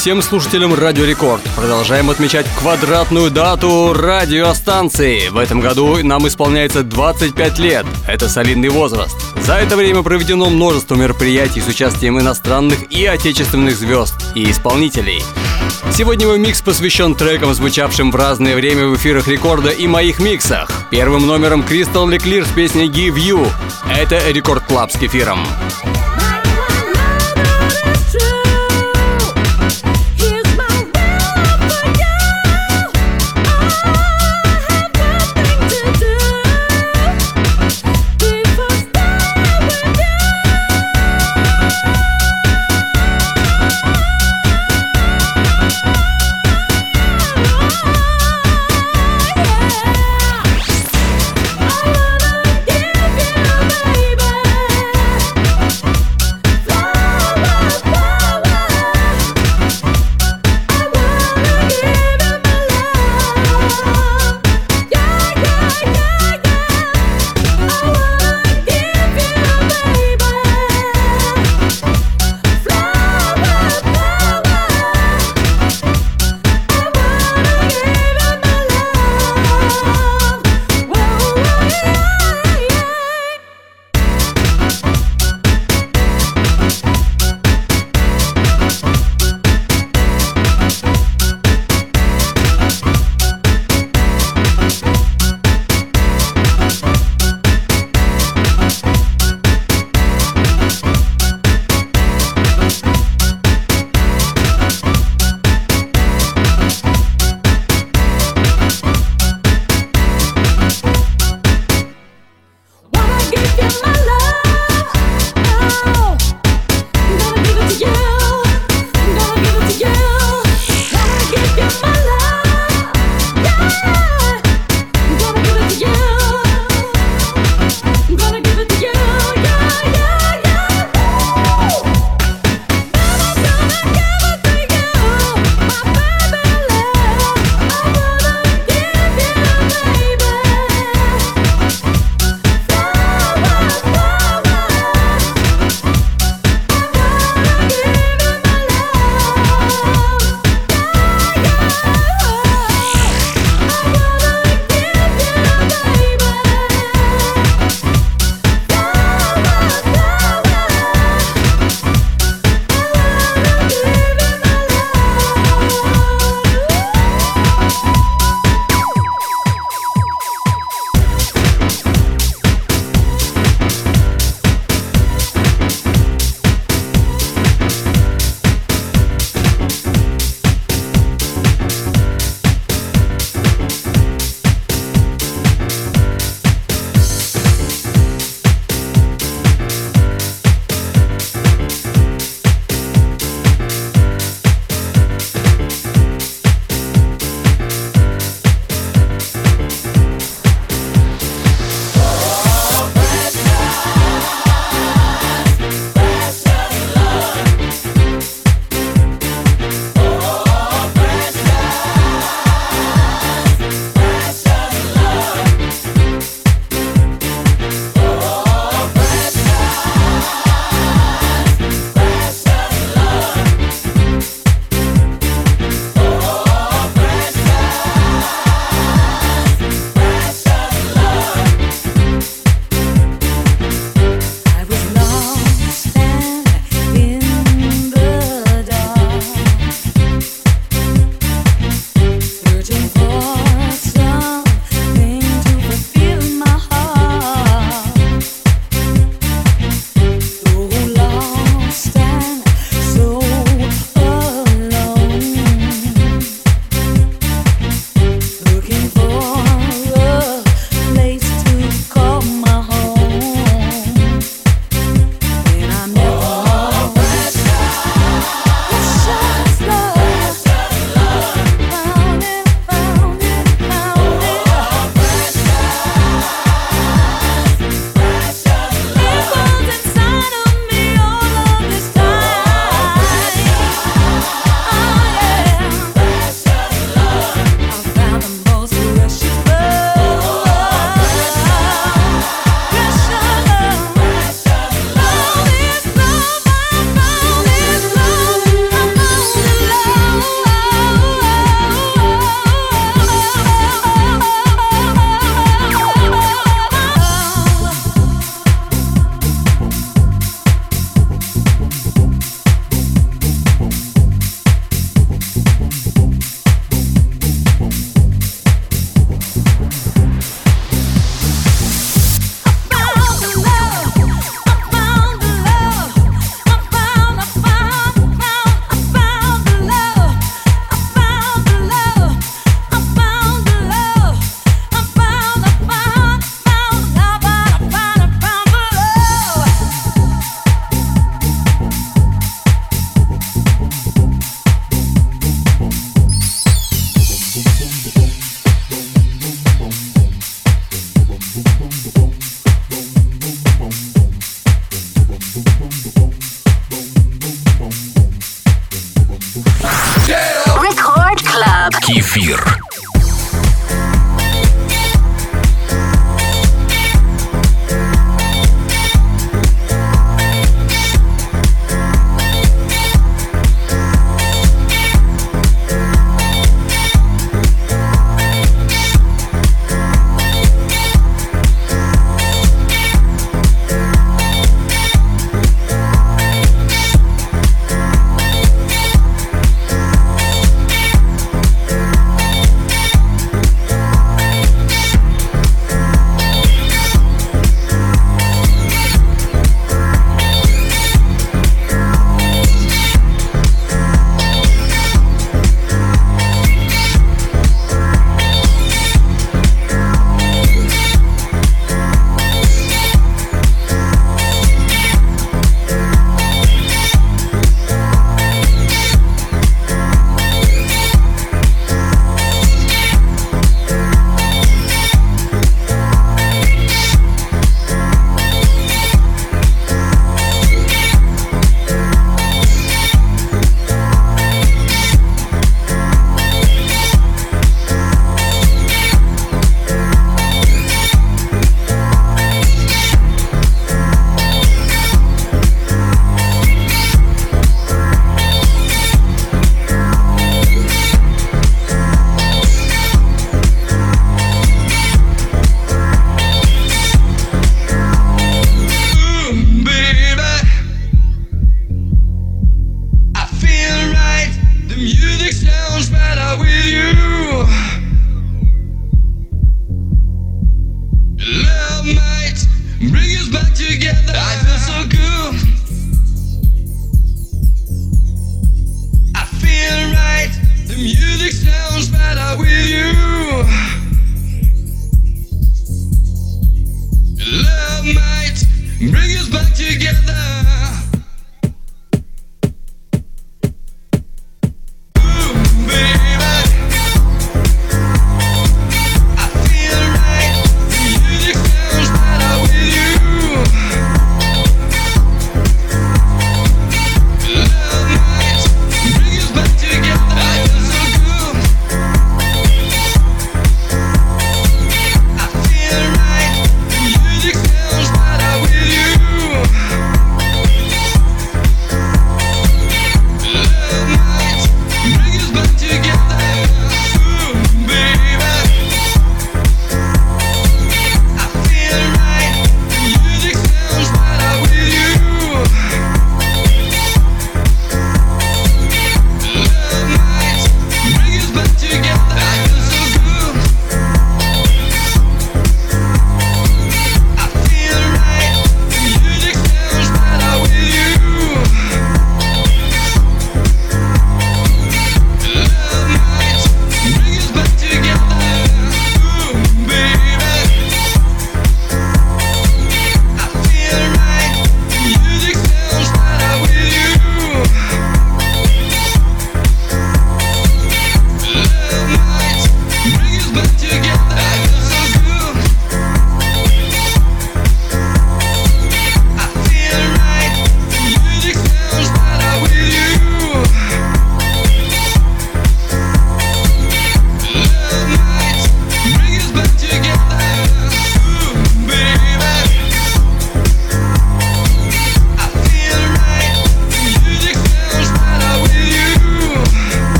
Всем слушателям Радио Рекорд. Продолжаем отмечать квадратную дату радиостанции. В этом году нам исполняется 25 лет. Это солидный возраст. За это время проведено множество мероприятий с участием иностранных и отечественных звезд и исполнителей. Сегодня мой микс посвящен трекам, звучавшим в разное время в эфирах рекорда и моих миксах. Первым номером Crystal Clear с песней Give You. Это Record Club с кефиром.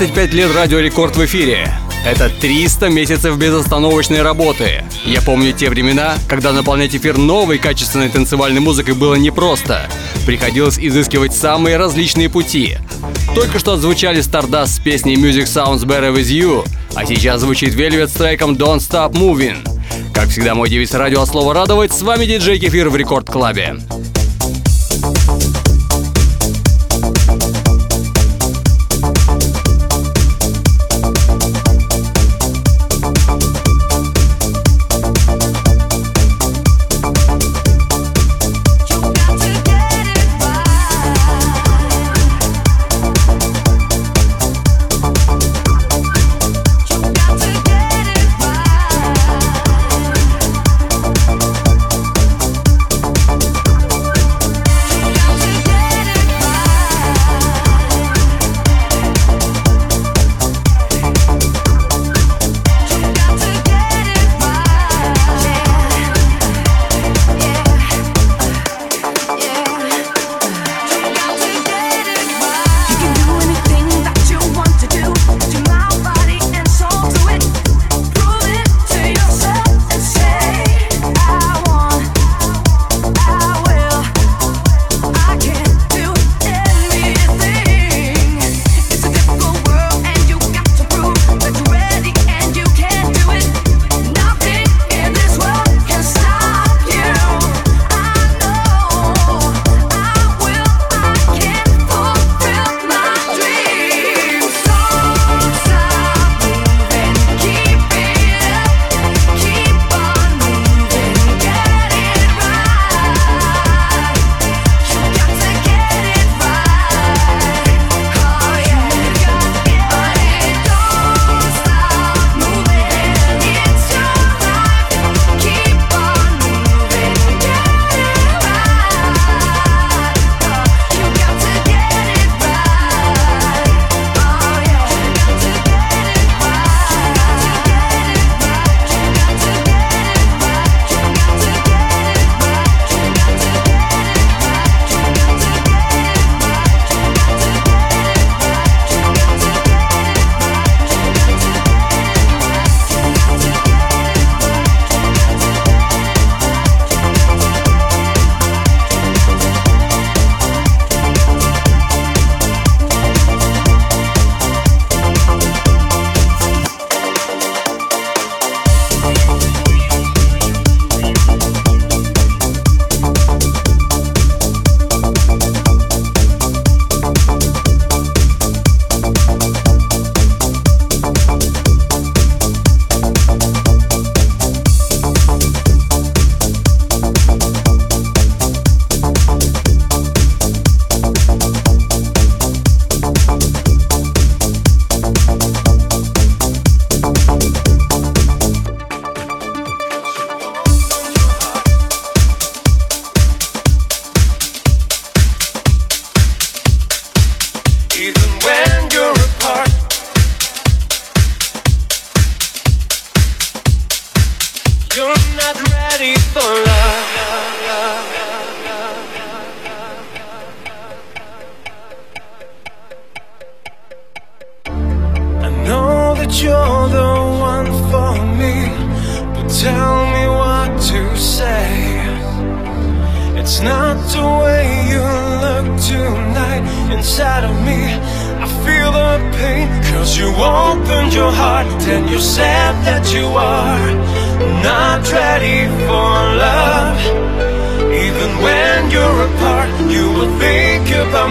25 лет радиорекорд в эфире. Это 300 месяцев безостановочной работы. Я помню те времена, когда наполнять эфир новой качественной танцевальной музыкой было непросто. Приходилось изыскивать самые различные пути. Только что отзвучали Stardust с песней Music Sounds Better With You, а сейчас звучит Velvet с треком Don't Stop Moving. Как всегда, мой девиз радио слово радовать. С вами диджей Кефир в Рекорд Клабе.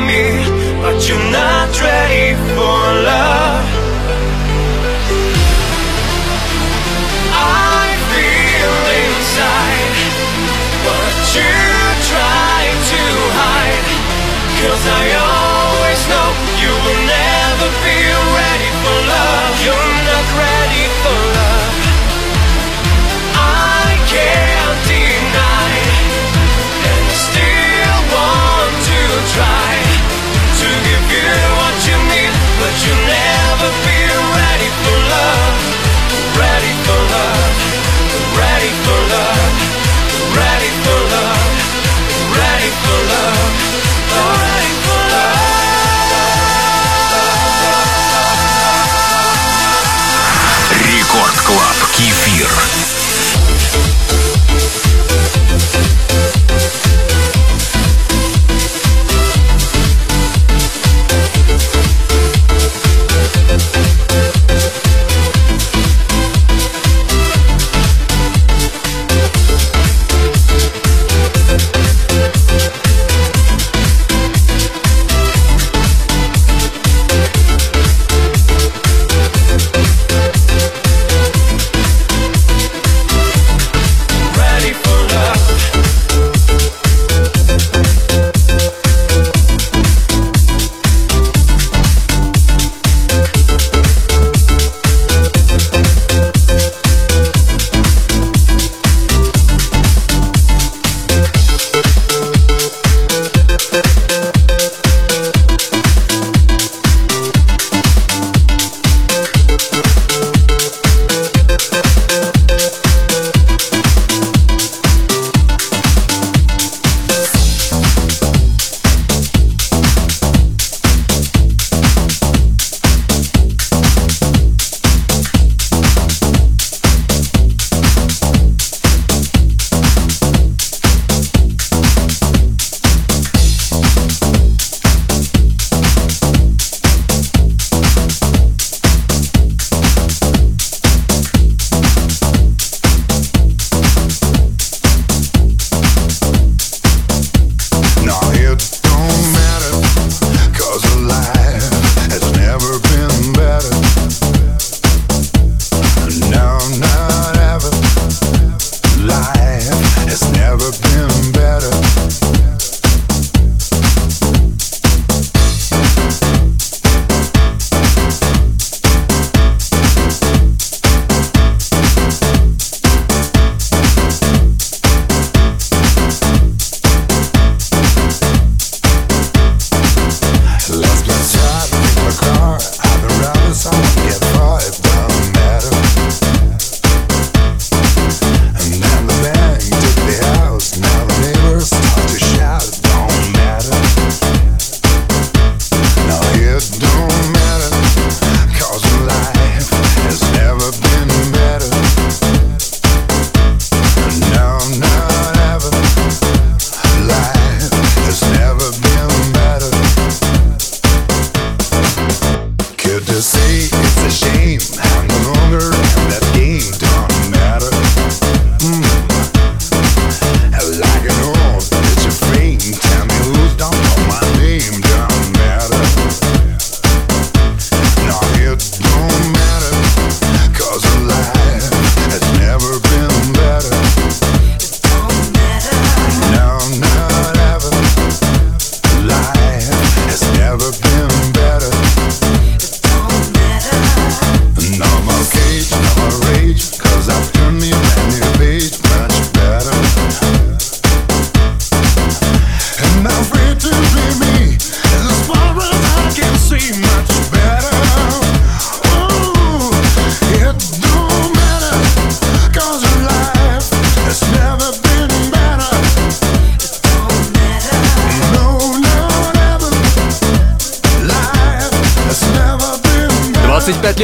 Me, but you're not ready for love.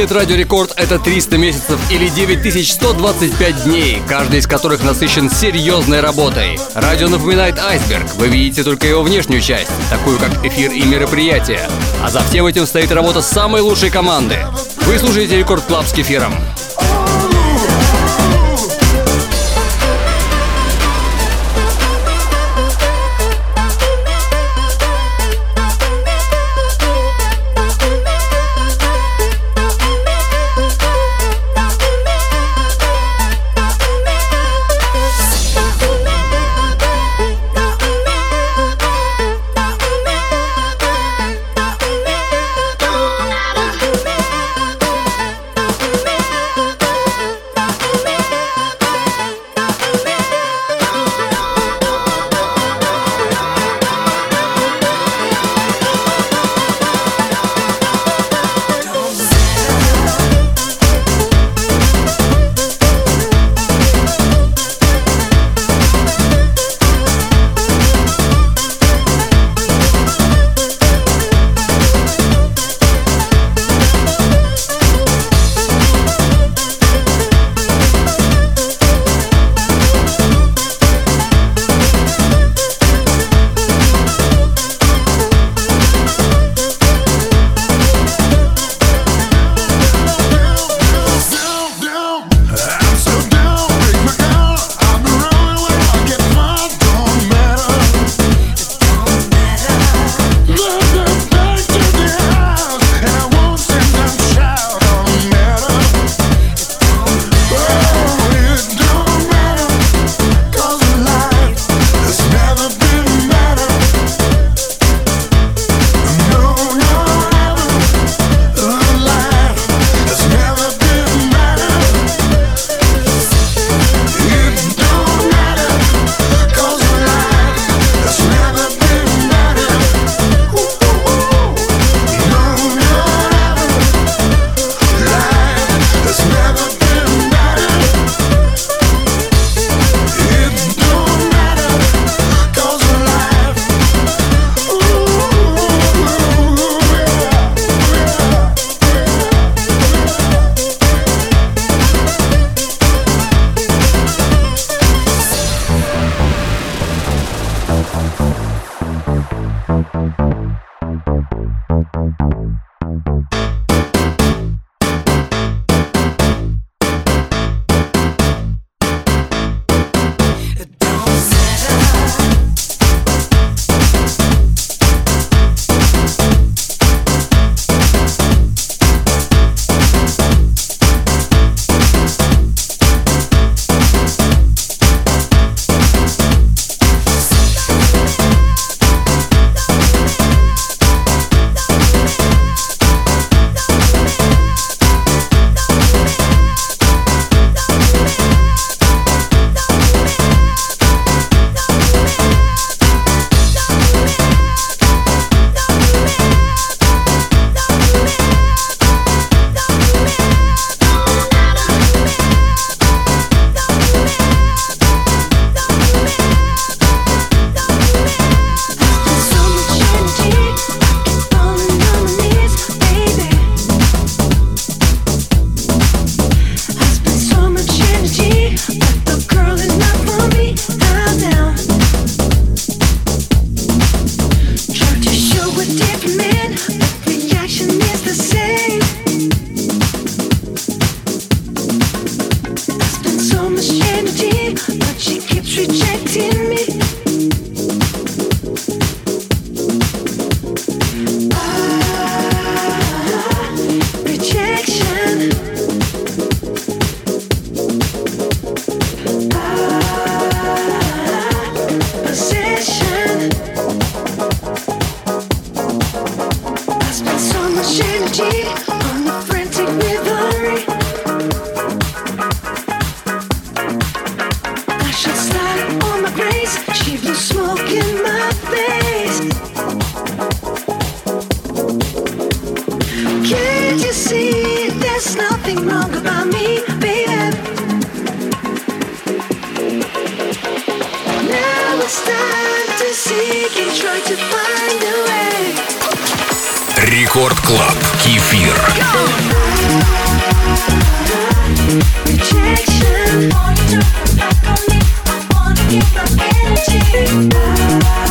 25 лет Радио Рекорд — это 300 месяцев или 9125 дней, каждый из которых насыщен серьезной работой. Радио напоминает айсберг, вы видите только его внешнюю часть, такую как эфир и мероприятия. А за всем этим стоит работа самой лучшей команды. Вы слушаете Record Club с кефиром. Рекорд Клаб. Кефир. Go! the sun goes down, yeah. I feel like I wanna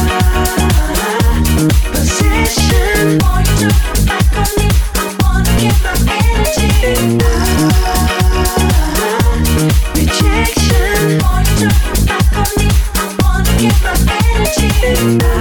Bye.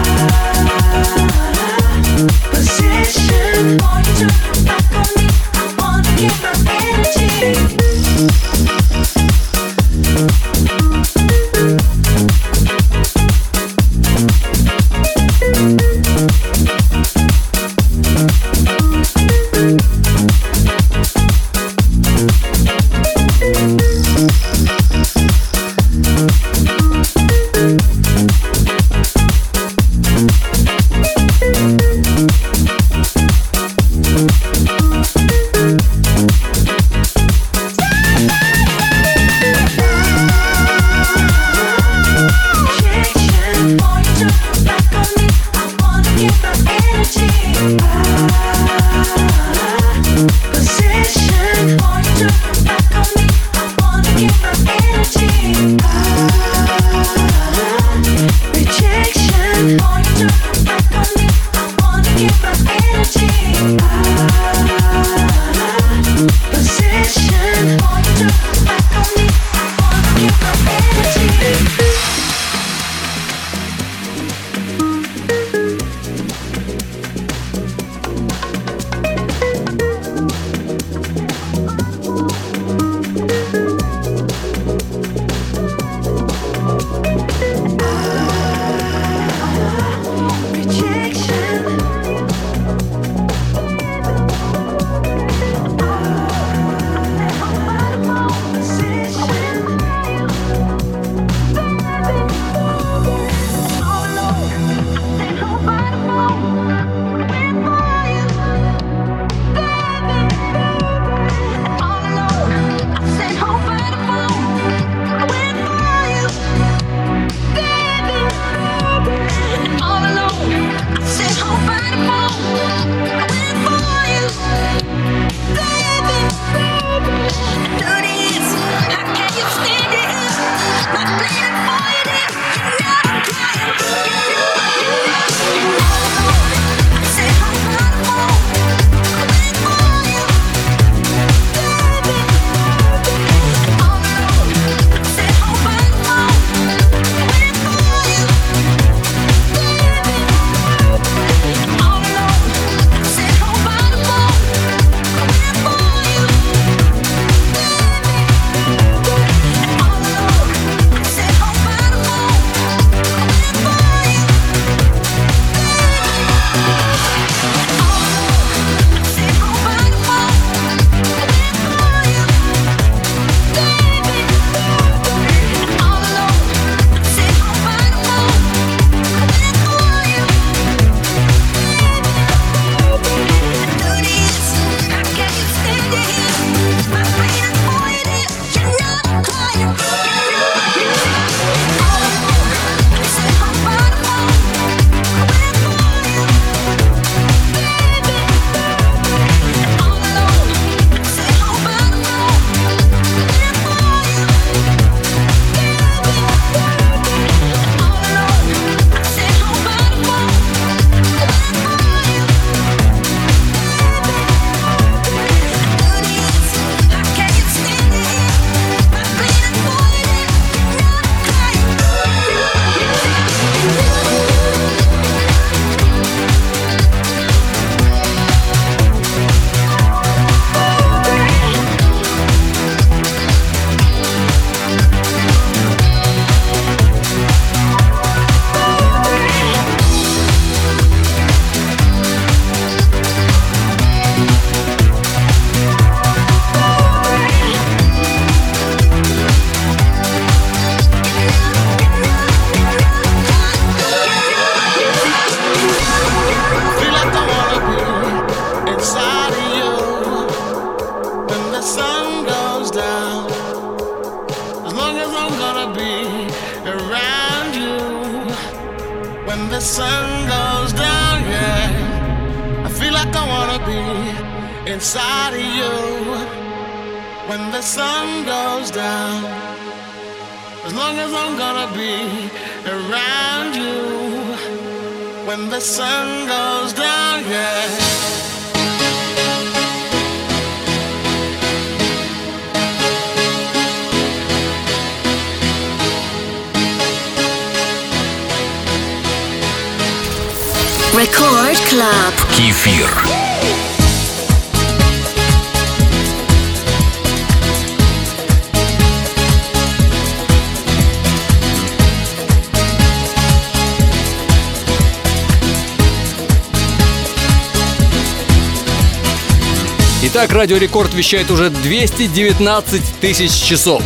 Итак, Радио Рекорд вещает уже 219 тысяч часов.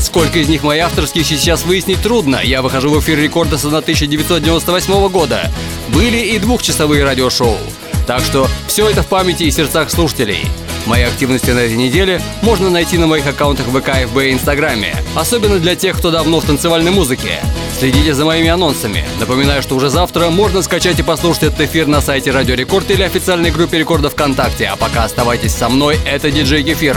Сколько из них мои авторские сейчас выяснить трудно. Я выхожу в эфир рекорда с 1998 года. Были и двухчасовые радиошоу. Так что все это в памяти и сердцах слушателей. Мои активности на этой неделе можно найти на моих аккаунтах ВК, ФБ и Инстаграме. Особенно для тех, кто давно в танцевальной музыке. Следите за моими анонсами. Напоминаю, что уже завтра можно скачать и послушать этот эфир на сайте Радио Рекорд или официальной группе рекорда ВКонтакте. А пока оставайтесь со мной, это диджей Кефир.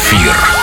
Эфир.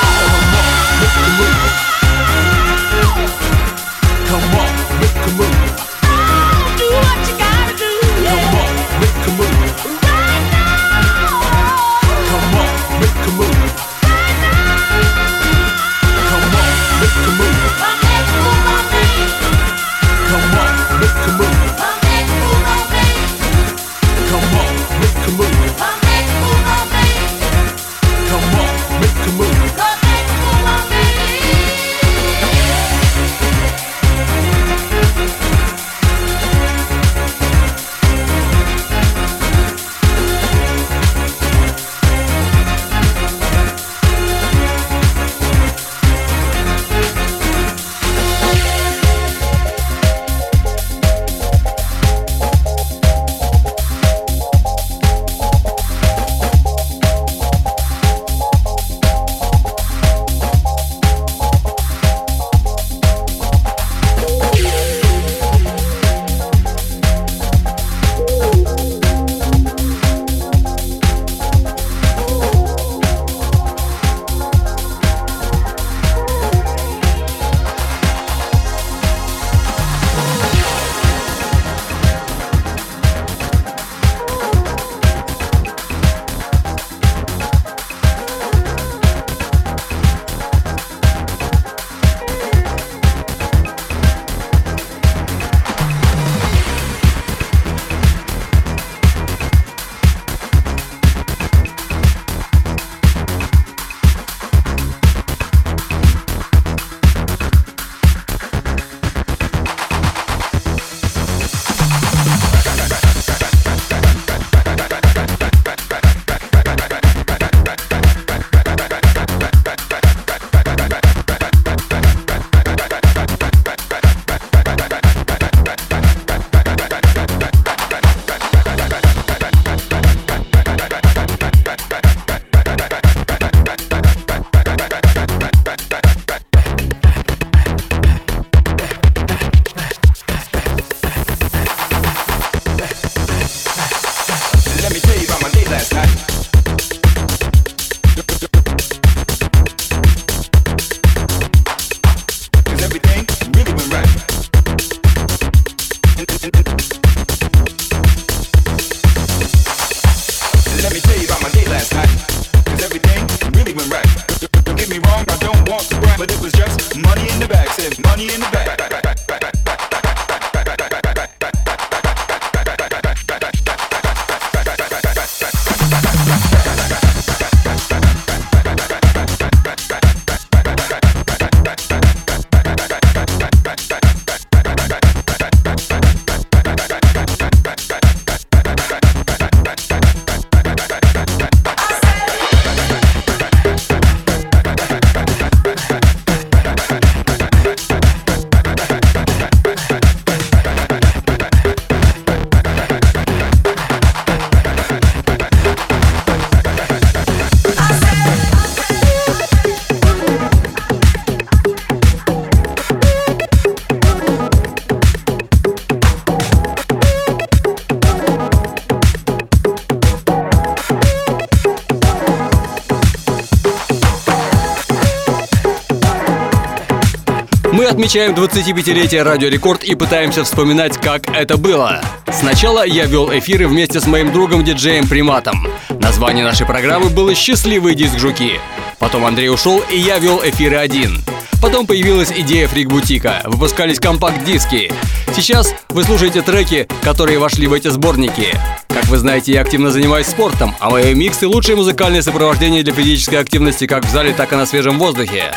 Отмечаем 25-летие Радио Рекорд и пытаемся вспоминать, как это было. Сначала я вел эфиры вместе с моим другом диджеем Приматом. Название нашей программы было «Счастливые диск-жуки». Потом Андрей ушел, и я вел эфиры один. Потом появилась идея фрик-бутика, выпускались компакт-диски. Сейчас вы слушаете треки, которые вошли в эти сборники. Как вы знаете, я активно занимаюсь спортом, а мои миксы – лучшее музыкальное сопровождение для физической активности как в зале, так и на свежем воздухе.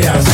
fire.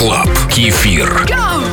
Рекорд Клаб. Кефир. Go!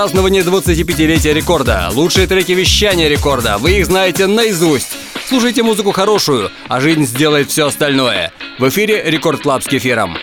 Празднование 25-летия рекорда. Лучшие треки вещания рекорда. Вы их знаете наизусть. Слушайте музыку хорошую, а жизнь сделает все остальное. В эфире Record Club с кефиром.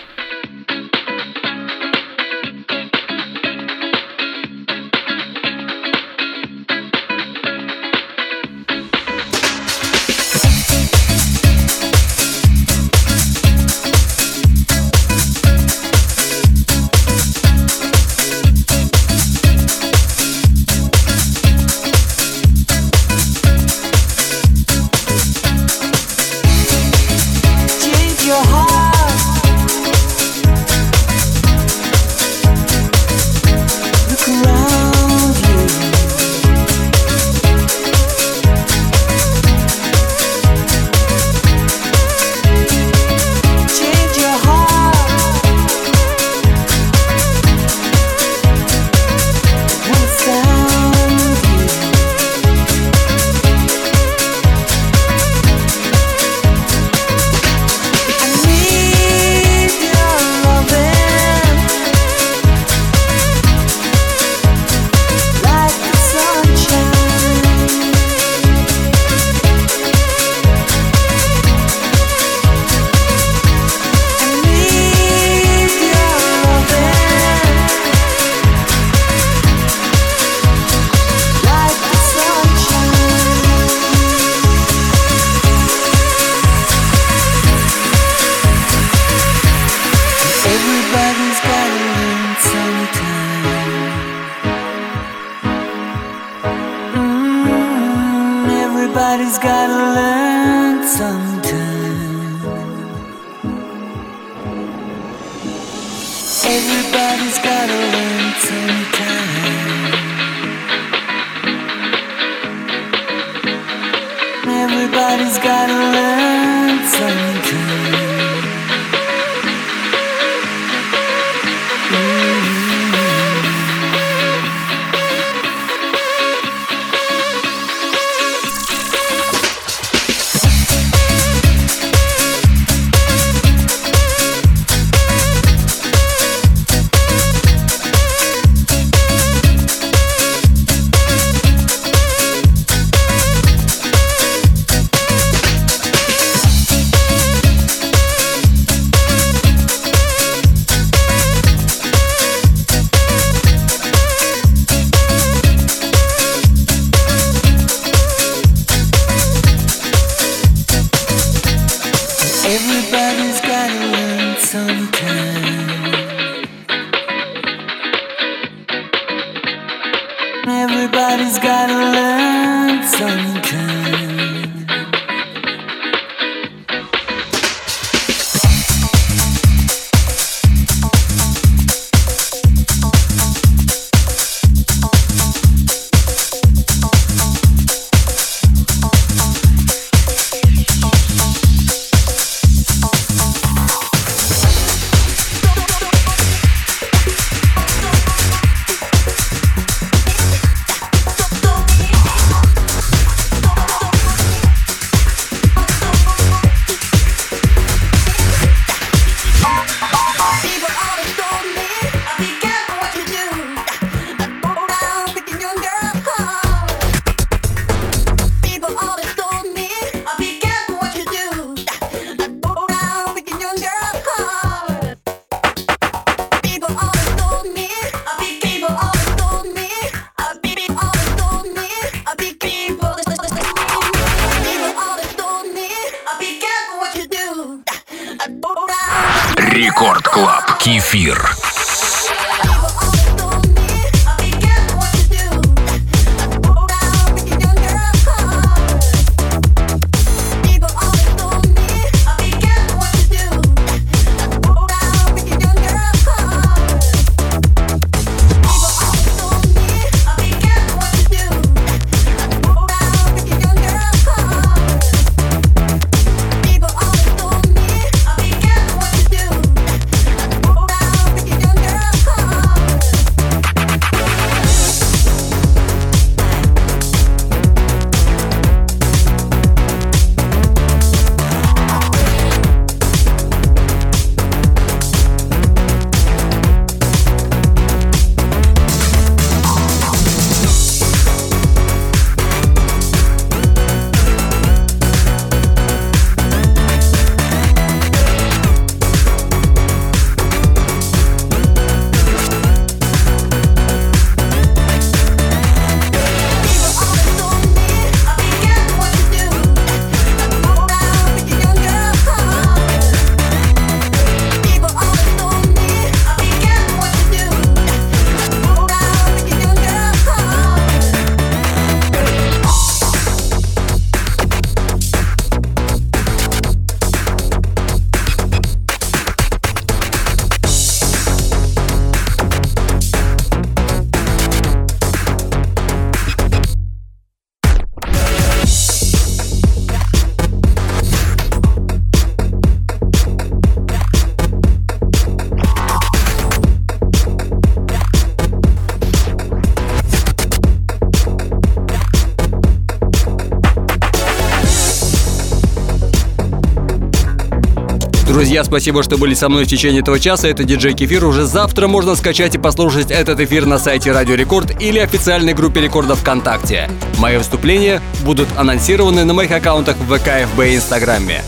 Друзья, спасибо, что были со мной в течение этого часа. Это диджей Кефир. Уже завтра можно скачать и послушать этот эфир на сайте Радио Рекорд или официальной группе рекордов ВКонтакте. Мои выступления будут анонсированы на моих аккаунтах в ВК, ФБ и Инстаграме.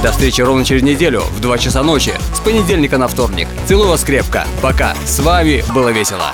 До встречи ровно через неделю в 2 часа ночи с понедельника на вторник. Целую вас крепко. Пока. С вами было весело.